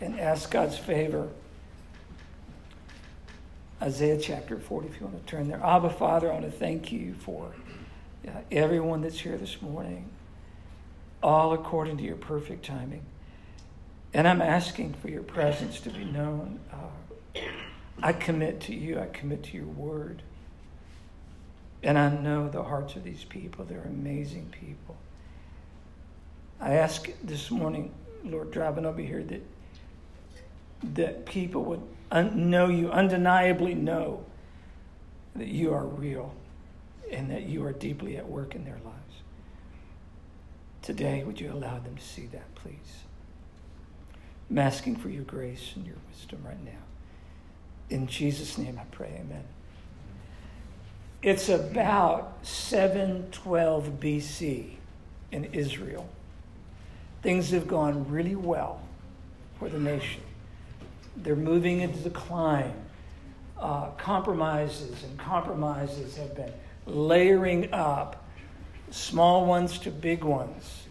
and ask God's favor. Isaiah chapter 40, if you want to turn there. Abba, Father, I want to thank you for uh, everyone that's here this morning, all according to your perfect timing. And I'm asking for your presence to be known. Uh, I commit to you, I commit to your word. And I know the hearts of these people. They're amazing people. I ask this morning, Lord, driving over here, that, that people would know you, undeniably know that you are real and that you are deeply at work in their lives. Today, would you allow them to see that, please? I'm asking for your grace and your wisdom right now. In Jesus' name I pray, amen. It's about 712 BC in Israel. Things have gone really well for the nation. They're moving into decline. Uh, compromises and compromises have been layering up, small ones to big ones.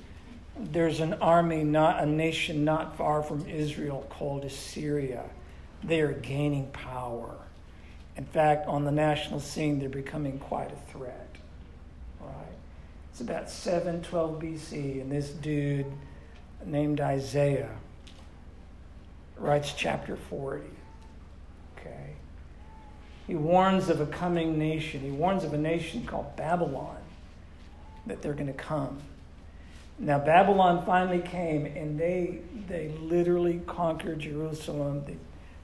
There's an army, not a nation not far from Israel called Assyria. They are gaining power. In fact, on the national scene, they're becoming quite a threat. Right? It's about 712 BC, and this dude named Isaiah writes chapter 40. Okay? He warns of a coming nation. He warns of a nation called Babylon that they're going to come. Now, Babylon finally came and they, they literally conquered Jerusalem. They,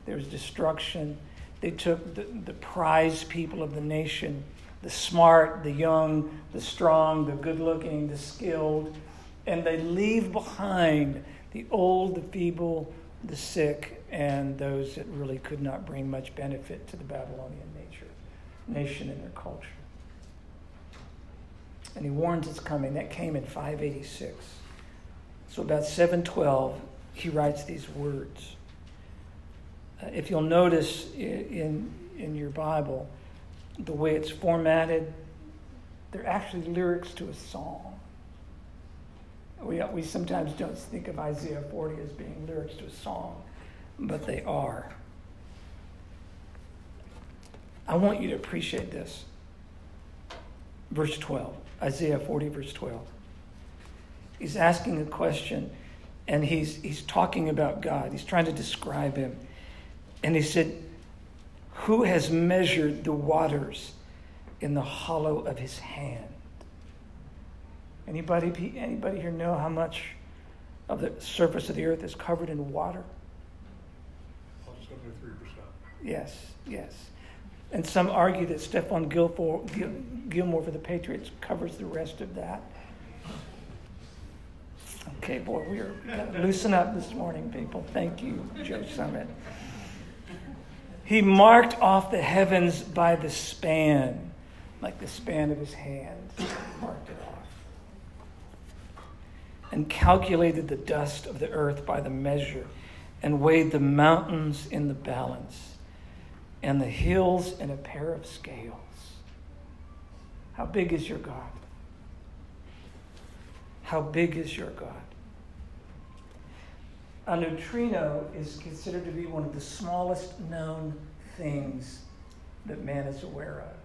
there was destruction. They took the, the prize people of the nation the smart, the young, the strong, the good looking, the skilled and they leave behind the old, the feeble, the sick, and those that really could not bring much benefit to the Babylonian nature, nation and their culture. And he warns it's coming. That came in 586. So about 712, he writes these words. Uh, if you'll notice in, in your Bible, the way it's formatted, they're actually lyrics to a song. We, we sometimes don't think of Isaiah 40 as being lyrics to a song, but they are. I want you to appreciate this. Verse 12, Isaiah 40, verse 12. He's asking a question and he's, he's talking about God. He's trying to describe him. And he said, Who has measured the waters in the hollow of his hand? Anybody, anybody here know how much of the surface of the earth is covered in water? Yes, yes. And some argue that Stephon Gilmore, Gilmore for the Patriots covers the rest of that. Okay, boy, we are loosen up this morning, people. Thank you, Joe Summit. He marked off the heavens by the span, like the span of his hand. Marked it and calculated the dust of the earth by the measure, and weighed the mountains in the balance, and the hills in a pair of scales. How big is your God? How big is your God? A neutrino is considered to be one of the smallest known things that man is aware of.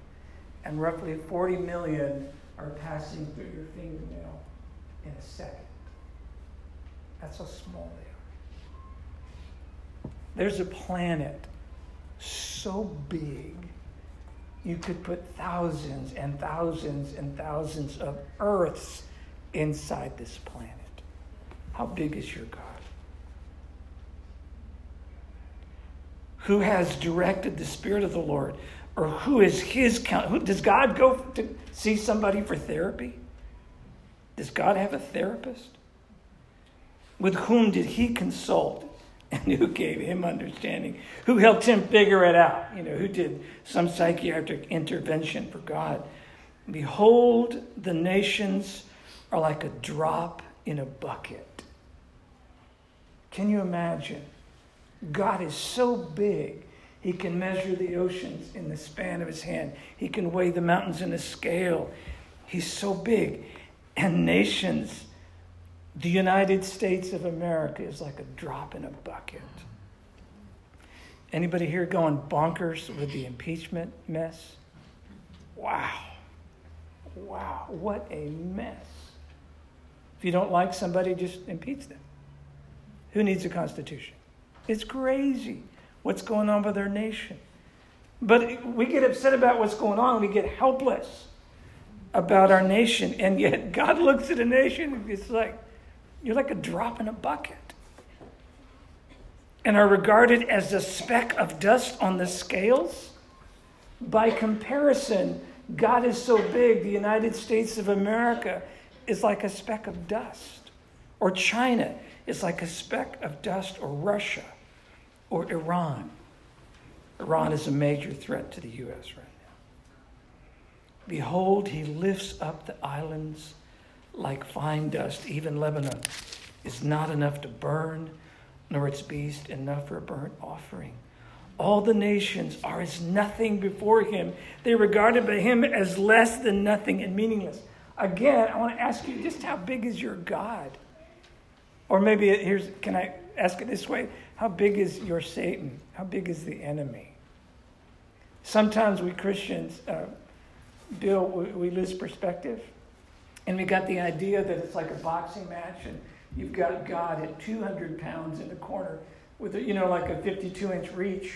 And roughly 40 million are passing through your fingernail in a second. That's a small they are. There's a planet so big you could put thousands and thousands and thousands of Earths inside this planet. How big is your God? Who has directed the Spirit of the Lord? Or who is his count? Does God go to see somebody for therapy? Does God have a therapist? With whom did he consult? And who gave him understanding? Who helped him figure it out? You know, who did some psychiatric intervention for God? Behold, the nations are like a drop in a bucket. Can you imagine? God is so big, he can measure the oceans in the span of his hand, he can weigh the mountains in a scale. He's so big. And nations The United States of America is like a drop in a bucket. Anybody here going bonkers with the impeachment mess? Wow. Wow. What a mess. If you don't like somebody, just impeach them. Who needs a constitution? It's crazy what's going on with our nation. But we get upset about what's going on. We get helpless about our nation. And yet God looks at a nation, it's like, you're like a drop in a bucket. And are regarded as a speck of dust on the scales. By comparison, God is so big, the United States of America is like a speck of dust. Or China is like a speck of dust, or Russia, or Iran. Iran is a major threat to the U.S. right now. Behold, he lifts up the islands like fine dust. Even Lebanon is not enough to burn, nor its beast enough for a burnt offering. All the nations are as nothing before him. They regarded by him as less than nothing and meaningless. Again, I want to ask you just how big is your God? Or maybe here's, can I ask it this way? How big is your Satan? How big is the enemy? Sometimes we Christians, uh, Bill, we, we lose perspective. And we got the idea that it's like a boxing match and you've got God at 200 pounds in the corner with, a, you know, like a 52 inch reach.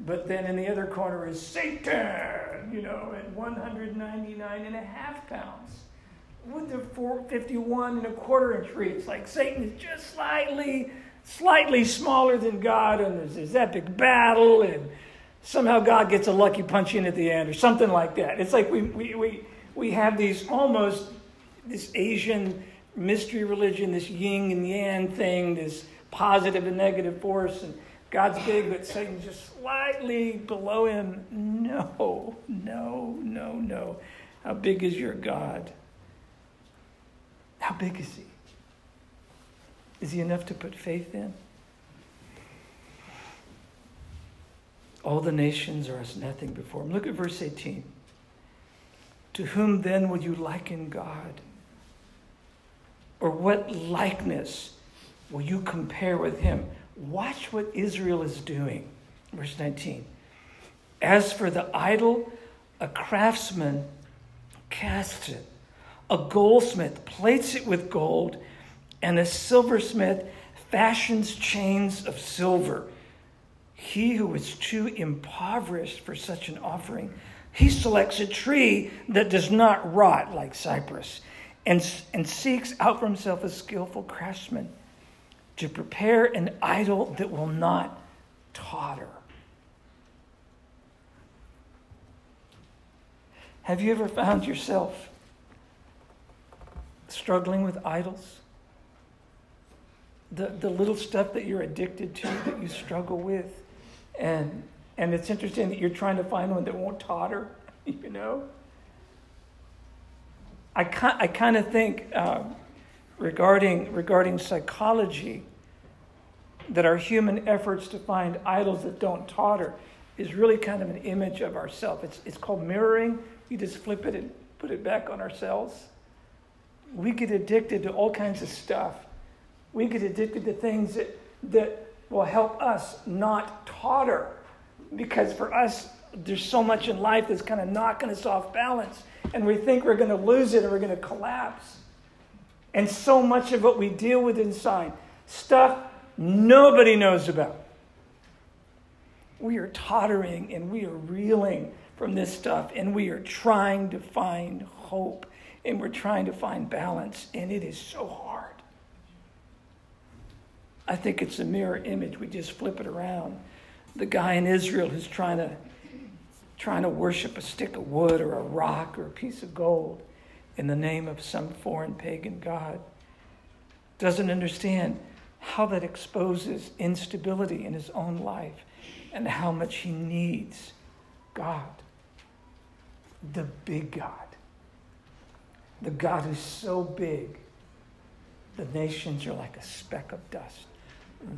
But then in the other corner is Satan, you know, at 199 and a half pounds with the 51 and a quarter inch reach. Like Satan is just slightly, slightly smaller than God, and there's this epic battle, and somehow God gets a lucky punch in at the end, or something like that. It's like we, we, we, we have these almost this Asian mystery religion, this yin and yang thing, this positive and negative force, and God's big, but Satan's just slightly below him. No, no, no, no. How big is your God? How big is he? Is he enough to put faith in? All the nations are as nothing before him. Look at verse 18. To whom then would you liken God? Or what likeness will you compare with him? Watch what Israel is doing. Verse 19. As for the idol, a craftsman casts it a goldsmith plates it with gold, and a silversmith fashions chains of silver. He who is too impoverished for such an offering, he selects a tree that does not rot like cypress and, and seeks out for himself a skillful craftsman to prepare an idol that will not totter. Have you ever found yourself struggling with idols? The, the little stuff that you're addicted to, that you struggle with. And, and it's interesting that you're trying to find one that won't totter, you know? I, I kind of think uh, regarding, regarding psychology that our human efforts to find idols that don't totter is really kind of an image of ourselves. It's, it's called mirroring. You just flip it and put it back on ourselves we get addicted to all kinds of stuff. We get addicted to things that, that will help us not totter. Because for us, there's so much in life that's kind of knocking us off balance. And we think we're going to lose it and we're going to collapse. And so much of what we deal with inside, stuff nobody knows about. We are tottering and we are reeling from this stuff and we are trying to find hope and we're trying to find balance, and it is so hard. I think it's a mirror image. We just flip it around. The guy in Israel who's trying to trying to worship a stick of wood or a rock or a piece of gold in the name of some foreign pagan god doesn't understand how that exposes instability in his own life and how much he needs God, the big God the God who's so big, the nations are like a speck of dust.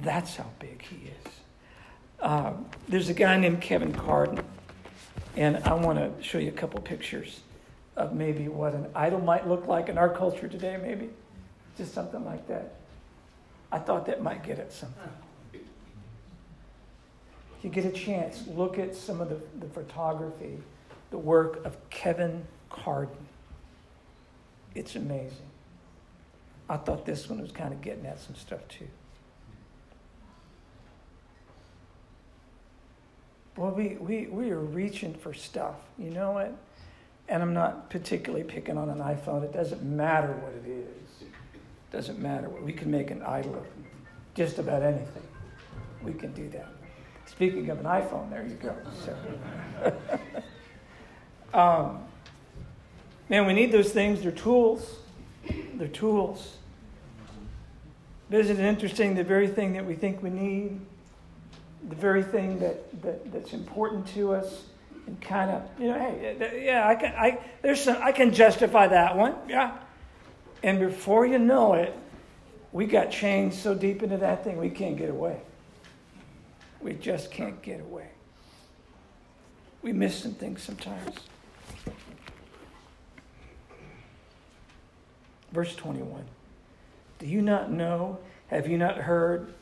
That's how big he is. Uh, there's a guy named Kevin Carden, and I want to show you a couple pictures of maybe what an idol might look like in our culture today, maybe. Just something like that. I thought that might get at something. If you get a chance, look at some of the, the photography, the work of Kevin Carden. It's amazing. I thought this one was kind of getting at some stuff too. Well, we, we, we are reaching for stuff. You know what? And I'm not particularly picking on an iPhone. It doesn't matter what it is. It doesn't matter. What we can make an idol of just about anything. We can do that. Speaking of an iPhone, there you go. So, um, man, we need those things. They're tools. They're tools. But isn't it interesting? The very thing that we think we need the very thing that, that, that's important to us and kind of, you know, hey, yeah, I can, I, there's some, I can justify that one, yeah. And before you know it, we got chained so deep into that thing we can't get away. We just can't get away. We miss some things sometimes. Verse 21 Do you not know? Have you not heard?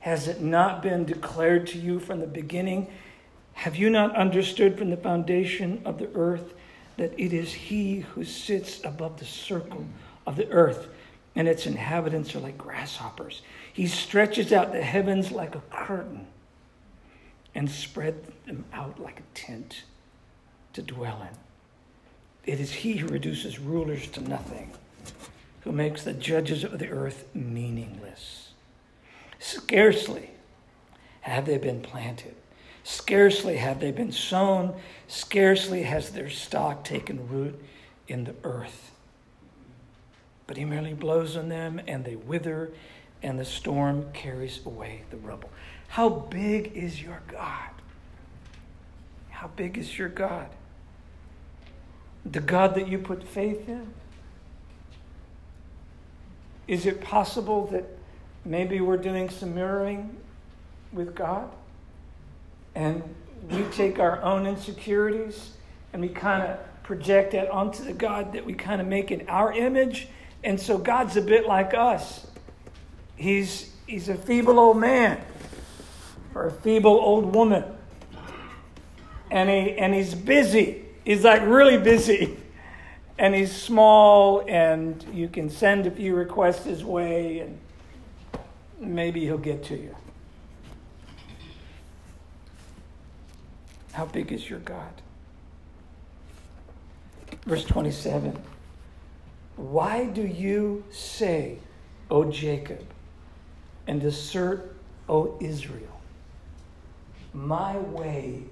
Has it not been declared to you from the beginning? Have you not understood from the foundation of the earth that it is He who sits above the circle of the earth, and its inhabitants are like grasshoppers? He stretches out the heavens like a curtain and spread them out like a tent to dwell in. It is He who reduces rulers to nothing, who makes the judges of the earth meaningless. Scarcely have they been planted. Scarcely have they been sown. Scarcely has their stock taken root in the earth. But he merely blows on them and they wither, and the storm carries away the rubble. How big is your God? How big is your God? The God that you put faith in? Is it possible that maybe we're doing some mirroring with God and we take our own insecurities and we kind of project that onto the God that we kind of make in our image. And so God's a bit like us. He's, he's a feeble old man or a feeble old woman. And, he, and he's busy. He's like really busy. And he's small, and you can send a few requests his way. And maybe he'll get to you. How big is your God? Verse 27 Why do you say, O Jacob, and assert, O Israel, my way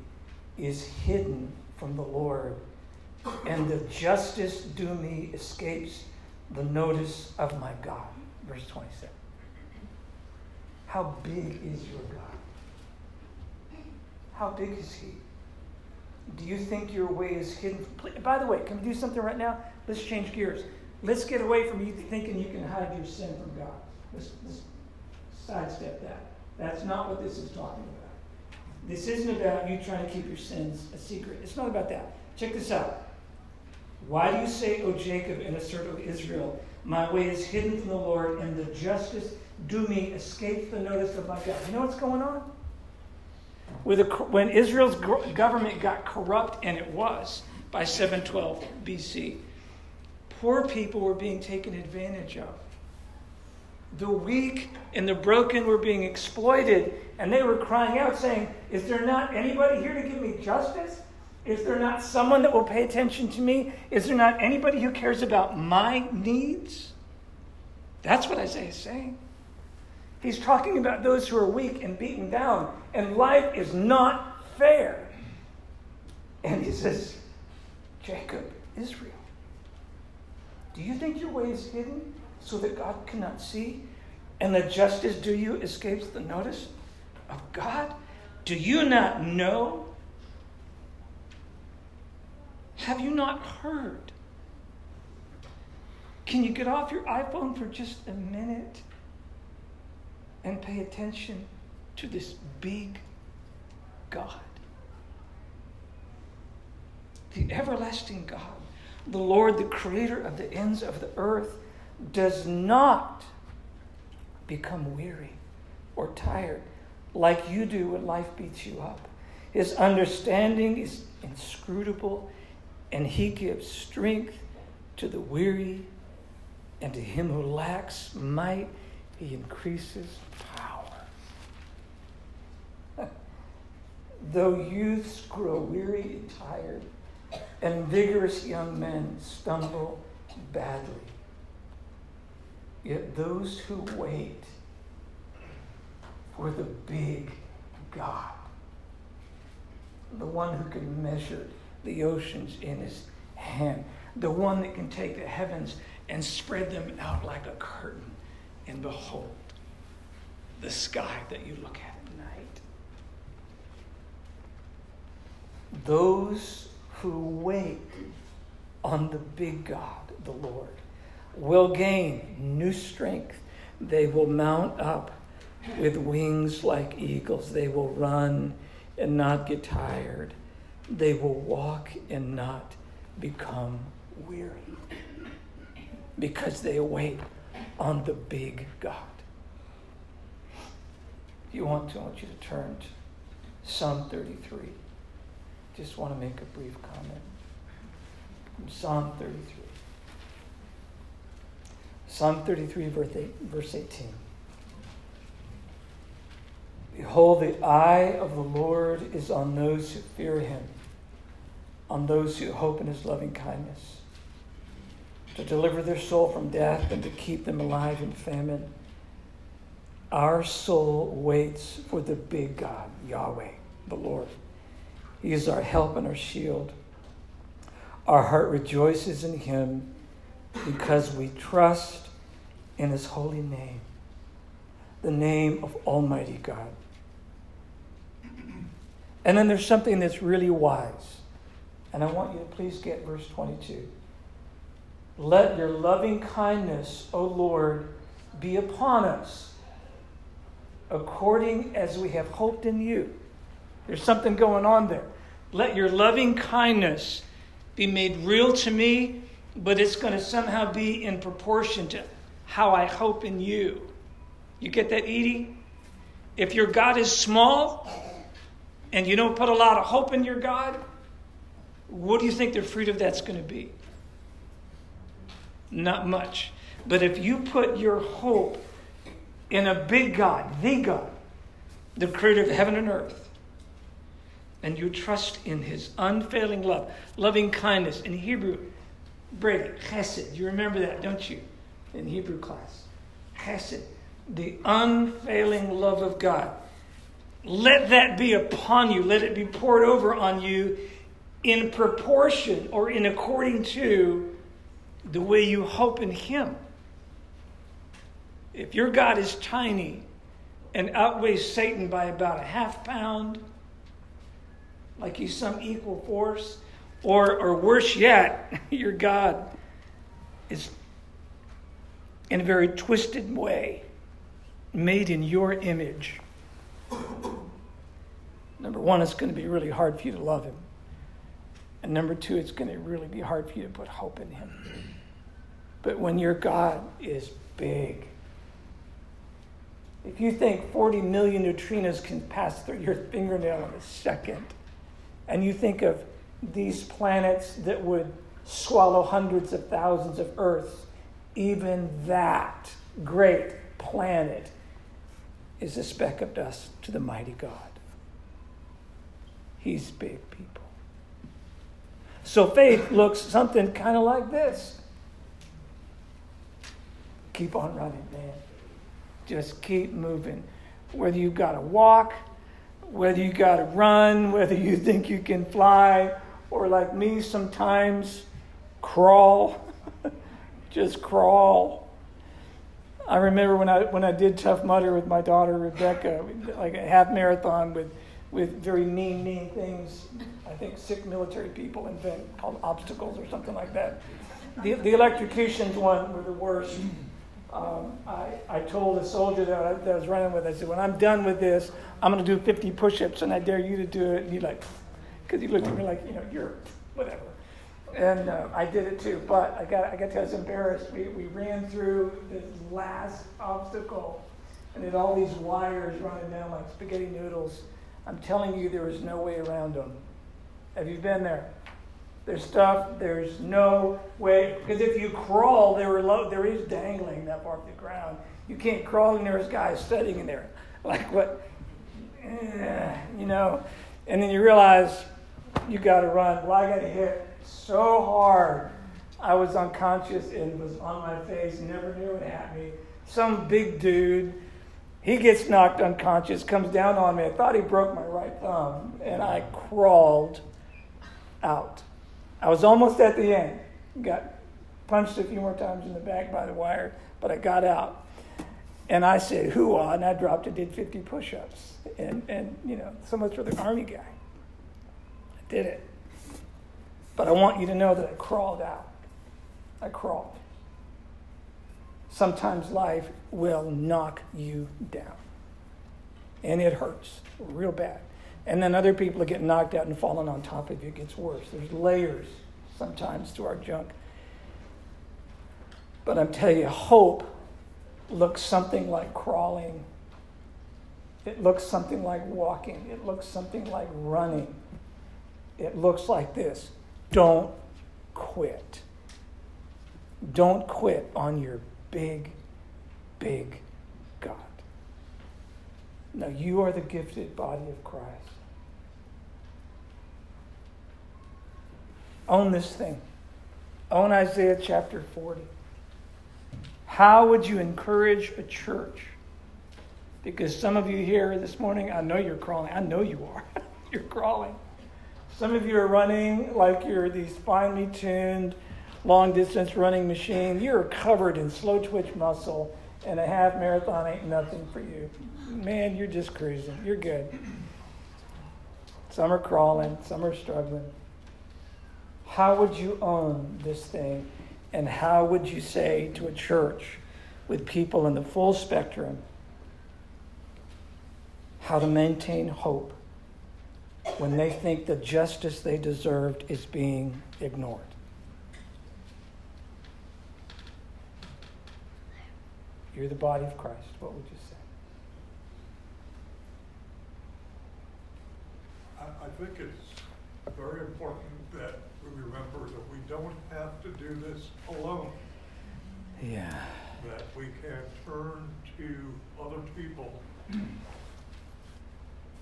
is hidden from the Lord, and the justice due me escapes the notice of my God? Verse 27. How big is your God? How big is He? Do you think your way is hidden? By the way, can we do something right now? Let's change gears. Let's get away from you thinking you can hide your sin from God. Let's, let's sidestep that. That's not what this is talking about. This isn't about you trying to keep your sins a secret. It's not about that. Check this out. Why do you say, O Jacob, and assert, O Israel, my way is hidden from the Lord, and the justice due me escape the notice of my God. You know what's going on? With a, when Israel's government got corrupt, and it was by 712 BC, poor people were being taken advantage of. The weak and the broken were being exploited, and they were crying out, saying, Is there not anybody here to give me justice? Is there not someone that will pay attention to me? Is there not anybody who cares about my needs? That's what Isaiah is saying. He's talking about those who are weak and beaten down, and life is not fair. And he says, Jacob, Israel, do you think your way is hidden so that God cannot see? And the justice due you escapes the notice of God? Do you not know? Have you not heard? Can you get off your iPhone for just a minute? And pay attention to this big God. The everlasting God, the Lord, the creator of the ends of the earth, does not become weary or tired like you do when life beats you up. His understanding is inscrutable, and he gives strength to the weary, and to him who lacks might, he increases power. Though youths grow weary and tired, and vigorous young men stumble badly, yet those who wait for the big God, the one who can measure the oceans in his hand, the one that can take the heavens and spread them out like a curtain, and behold the sky that you look at at night. Those who wait on the big God, the Lord, will gain new strength. They will mount up with wings like eagles. They will run and not get tired. They will walk and not become weary because they wait on the big God. If you want to, I want you to turn to Psalm 33. Just want to make a brief comment. From Psalm 33. Psalm 33, verse 18. Behold, the eye of the Lord is on those who fear him, on those who hope in his loving kindness, to deliver their soul from death and to keep them alive in famine. Our soul waits for the big God, Yahweh, the Lord. He is our help and our shield. Our heart rejoices in him because we trust in his holy name, the name of Almighty God. And then there's something that's really wise. And I want you to please get verse 22. Let your loving kindness, O Lord, be upon us, according as we have hoped in you. There's something going on there. Let your loving kindness be made real to me, but it's going to somehow be in proportion to how I hope in you. You get that, Edie? If your God is small, and you don't put a lot of hope in your God, what do you think the fruit of that's going to be? Not much. But if you put your hope in a big God, the God, the creator of heaven and earth, and you trust in his unfailing love, loving kindness, in Hebrew, Brady, chesed, you remember that, don't you, in Hebrew class? Chesed, the unfailing love of God let that be upon you. Let it be poured over on you in proportion or in according to the way you hope in Him. If your God is tiny and outweighs Satan by about a half pound, like he's some equal force, or, or worse yet, your God is in a very twisted way made in your image Number one, it's going to be really hard for you to love him. And number two, it's going to really be hard for you to put hope in him. But when your God is big, if you think 40 million neutrinos can pass through your fingernail in a second, and you think of these planets that would swallow hundreds of thousands of Earths, even that great planet is a speck of dust to the mighty God. He's big, people. So faith looks something kind of like this. Keep on running, man. Just keep moving. Whether you've got to walk, whether you got to run, whether you think you can fly, or like me sometimes, crawl. Just crawl. I remember when I when I did Tough Mudder with my daughter Rebecca, like a half marathon with with very mean, mean things. I think sick military people invent called obstacles or something like that. The, the electrocutions one were the worst. Um, I, I told a soldier that I, that I was running with, I said, when I'm done with this, I'm going to do 50 push ups and I dare you to do it. And he like, because he looked at me like, you know, you're whatever. And uh, I did it too, but I got, I got to, I was embarrassed. We, we ran through this last obstacle and had all these wires running down like spaghetti noodles. I'm telling you, there was no way around them. Have you been there? There's stuff, there's no way. Because if you crawl, they were low, there is dangling that far off the ground. You can't crawl, and there's guys studying in there. Like what? Eh, you know? And then you realize you got to run. Well, I got hit so hard. I was unconscious and was on my face, never knew it at me. Some big dude, he gets knocked unconscious, comes down on me. I thought he broke my right thumb, and I crawled out. I was almost at the end. Got punched a few more times in the back by the wire, but I got out. And I said, hoo-ah, and I dropped and did 50 push-ups. And, and, you know, so much for the army guy. I did it. But I want you to know that I crawled out. I crawled. Sometimes life will knock you down. And it hurts real bad. And then other people are getting knocked out and falling on top of you. It gets worse. There's layers sometimes to our junk. But I'm telling you, hope looks something like crawling. It looks something like walking. It looks something like running. It looks like this don't quit. Don't quit on your big, big God. Now, you are the gifted body of Christ. Own this thing. Own Isaiah chapter 40. How would you encourage a church? Because some of you here this morning, I know you're crawling. I know you are. you're crawling. Some of you are running like you're these finely tuned, long distance running machine. You're covered in slow twitch muscle, and a half marathon ain't nothing for you. Man, you're just cruising. You're good. Some are crawling, some are struggling. How would you own this thing? And how would you say to a church with people in the full spectrum how to maintain hope when they think the justice they deserved is being ignored? You're the body of Christ. What would you say? I think it's very important that remember that we don't have to do this alone. Yeah. That we can turn to other people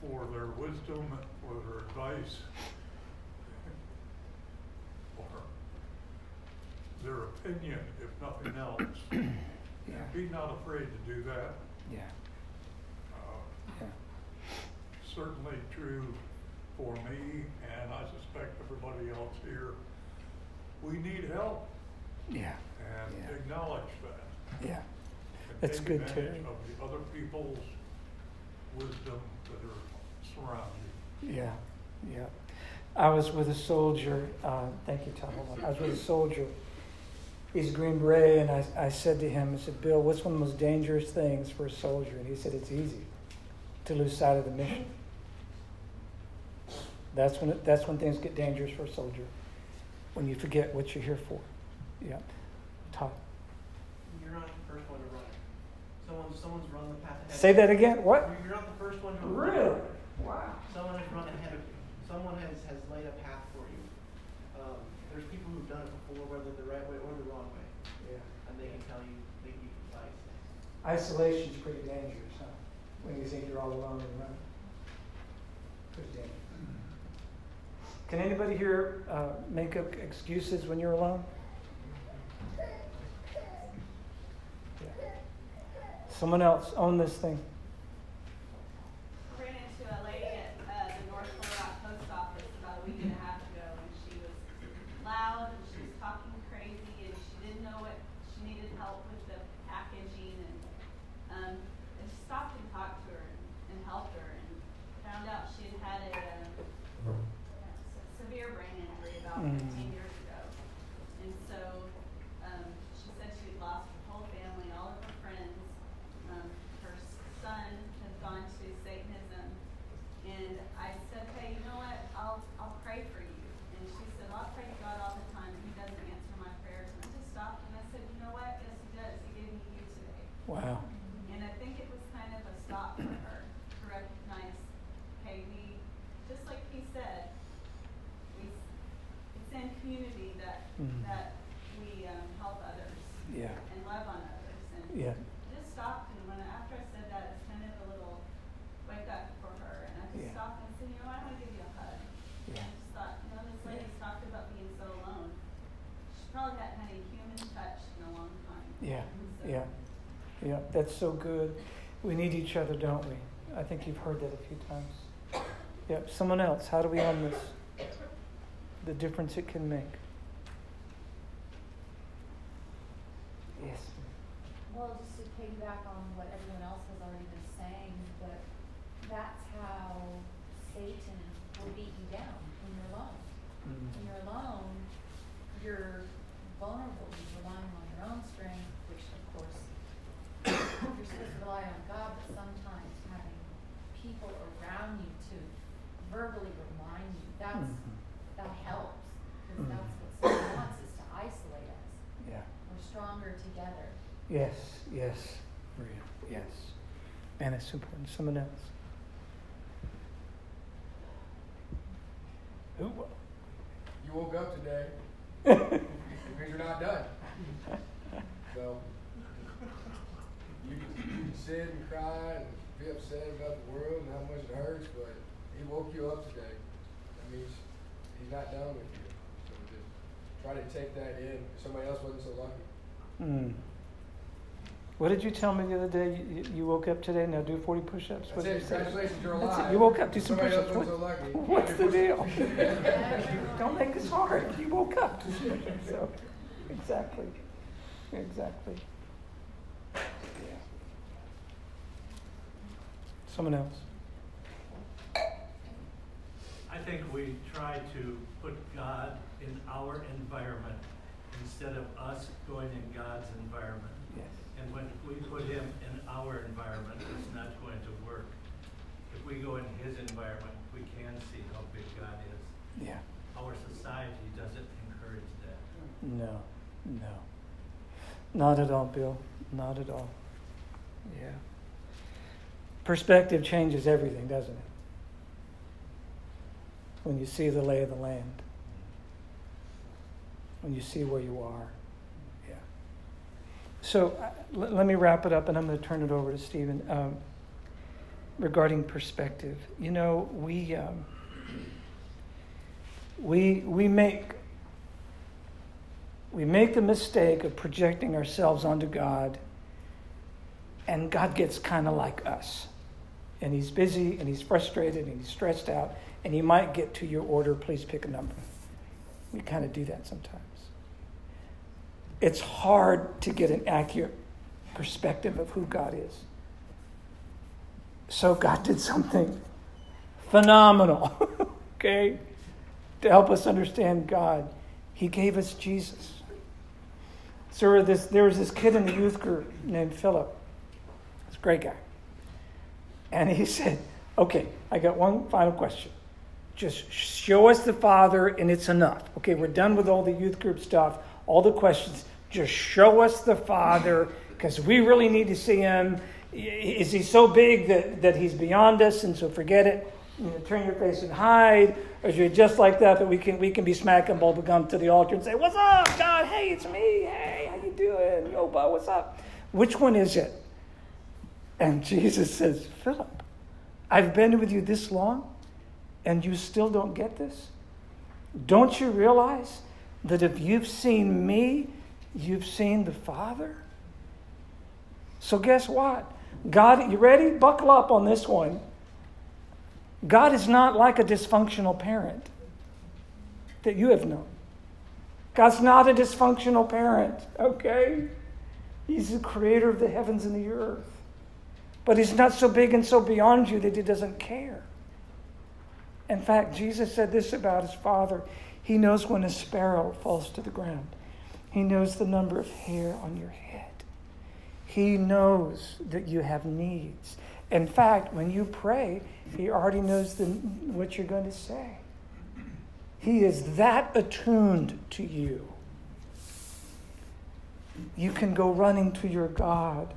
for their wisdom, for their advice, or their opinion, if nothing else. Yeah. And be not afraid to do that. Yeah. Uh, Yeah. certainly true for me, and I suspect everybody else here. We need help Yeah. and Yeah. acknowledge that. Yeah. and That's good, Terry. Of the other people's wisdom that are surrounding you. Yeah. Yeah. I was with a soldier. Uh, thank you, Tom. I was with a soldier. He's a Green Beret, and I, I said to him, I said, Bill, what's one of the most dangerous things for a soldier? And he said, It's easy to lose sight of the mission. That's when, it, that's when things get dangerous for a soldier, when you forget what you're here for. Yeah. Todd. You're not the first one to run. Someone, someone's run the path ahead. Say that again. What? You're not the first one to run. Really? Wow. Someone has run ahead of you. Someone has, has laid a path for you. Um, there's people who've done it before, whether the right way or the wrong way, Yeah. and they can tell you, they can give you advice. Isolation's pretty dangerous, huh? When you think you're all alone and running. Pretty dangerous. Can anybody here uh, make up excuses when you're alone? Yeah. Someone else own this thing. ran into a lady at uh, the North Little Rock Post Office about a week and a half ago, and she was loud and she was talking crazy, and she didn't know what she needed help with the packaging, and um, I just stopped and talked to her and, and helped her, and found out she had had a um, se- severe brain injury about Mm. 15 years ago, and so um, she said she had lost her whole family, all of her friends. Um, her son had gone to Satanism, and I said, "Hey, you know what? I'll I'll pray for you." And she said, "I'll pray to God all the time." community that, Mhm. that we, um, help others Yeah. and love on others and Yeah. I just stopped and when, after I said that, it's kind of a little wake up for her and I Yeah. just stopped and said, you know, I wanna give you a hug. Yeah. I just thought, you know, this lady's talked about being so alone. She probably hadn't had a human touch in a long time. Yeah. So- Yeah. Yeah. That's so good. We need each other, don't we? I think you've heard that a few times. Yeah. Someone else. How do we end this? The difference it can make. Yes. Well, just to piggyback on what everyone else has already been saying, but that's how Satan will beat you down when you're alone. When Mm. you're alone, you're vulnerable, you're relying on your own strength, which of course, you're supposed to rely on God, but sometimes having people around you to verbally remind you, that's, Mhm. that helps. Because Mhm. that's what Satan wants, is to isolate us. Yeah. We're stronger together. Yes. Yes. Maria. Yes. Man, it's important. Someone else. Who? You woke up today because you're not done. So you can, you can sit and cry and be upset about the world and how much it hurts, but he woke you up today. That means he's not done with you. So just try to take that in. Somebody else wasn't so lucky. Mm. What did you tell me the other day? You, you woke up today. Now do forty push-ups. What That's did it. you say? Congratulations, you're alive. You woke up. Do some Somebody push-ups. What- so. What's the deal? Don't make this hard. You woke up. Do some push-ups. So, exactly. Exactly. Yeah. Someone else. I think we try to put God in our environment instead of us going in God's environment. Yes. And when we put him in our environment, it's not going to work. If we go in his environment, we can see how big God is. Yeah. Our society doesn't encourage that. No. No. Not at all, Bill. Not at all. Yeah. Perspective changes everything, doesn't it? When you see the lay of the land, when you see where you are. Yeah. So uh, l- let me wrap it up and I'm going to turn it over to Stephen. Um, regarding perspective, you know, we, um, we, we make we make the mistake of projecting ourselves onto God, and God gets kind of like us. And He's busy, and He's frustrated, and He's stressed out, and He might get to your order, please pick a number. We kind of do that sometimes. It's hard to get an accurate perspective of who God is. So God did something phenomenal, okay, to help us understand God. He gave us Jesus. So this, there was this kid in the youth group named Philip. This great guy. And he said, Okay, I got one final question. Just show us the Father and it's enough. Okay, we're done with all the youth group stuff, all the questions. Just show us the Father because we really need to see him. Is he so big that, that he's beyond us and so forget it? You know, turn your face and hide, or is you just like that that we can we can be smacking bubble gum to the altar and say, "What's up, God? Hey, it's me. Hey, how you doing? Yo, bud, what's up?" Which one is it? And Jesus says, "Philip, I've been with you this long, and you still don't get this. Don't you realize that if you've seen me, you've seen the Father?" So guess what? God, you ready? Buckle up on this one. God is not like a dysfunctional parent that you have known. God's not a dysfunctional parent, okay? He's the creator of the heavens and the earth. But he's not so big and so beyond you that he doesn't care. In fact, Jesus said this about his Father He knows when a sparrow falls to the ground, he knows the number of hair on your head. He knows that you have needs. In fact, when you pray, He already knows the, what you're going to say. He is that attuned to you. You can go running to your God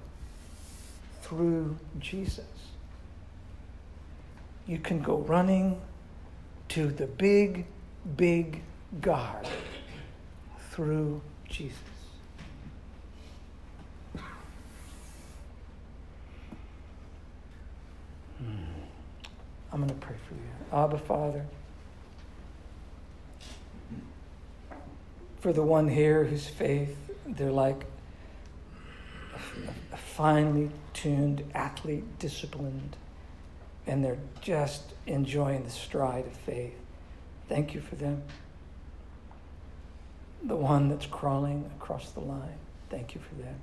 through Jesus. You can go running to the big, big God through Jesus. Hmm. I'm going to pray for you. Abba, Father, for the one here whose faith, they're like a, a finely tuned athlete, disciplined, and they're just enjoying the stride of faith. Thank you for them. The one that's crawling across the line, thank you for them.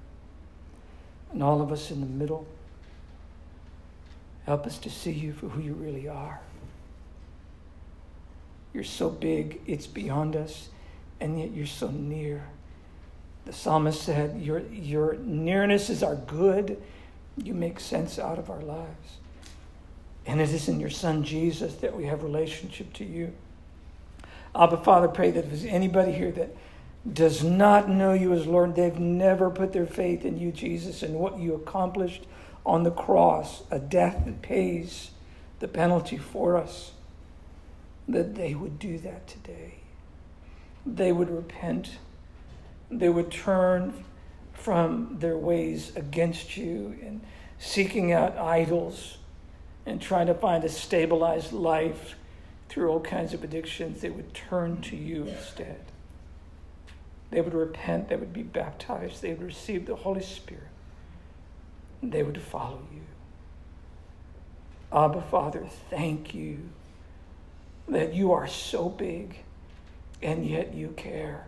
And all of us in the middle, help us to see you for who you really are. You're so big, it's beyond us, and yet you're so near. The psalmist said, Your, your nearness is our good. You make sense out of our lives. And it is in your Son Jesus that we have relationship to you. Abba, Father, pray that if there's anybody here that does not know you as Lord, they've never put their faith in you, Jesus, and what you accomplished on the cross, a death that pays the penalty for us, that they would do that today. They would repent. They would turn from their ways against you and seeking out idols and trying to find a stabilized life through all kinds of addictions. They would turn to you instead. They would repent, they would be baptized, they would receive the Holy Spirit, and they would follow you. Abba, Father, thank you that you are so big and yet you care,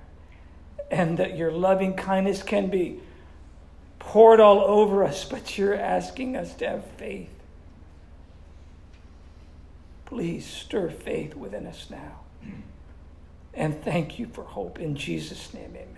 and that your loving kindness can be poured all over us, but you're asking us to have faith. Please stir faith within us now. And thank you for hope. In Jesus' name, amen.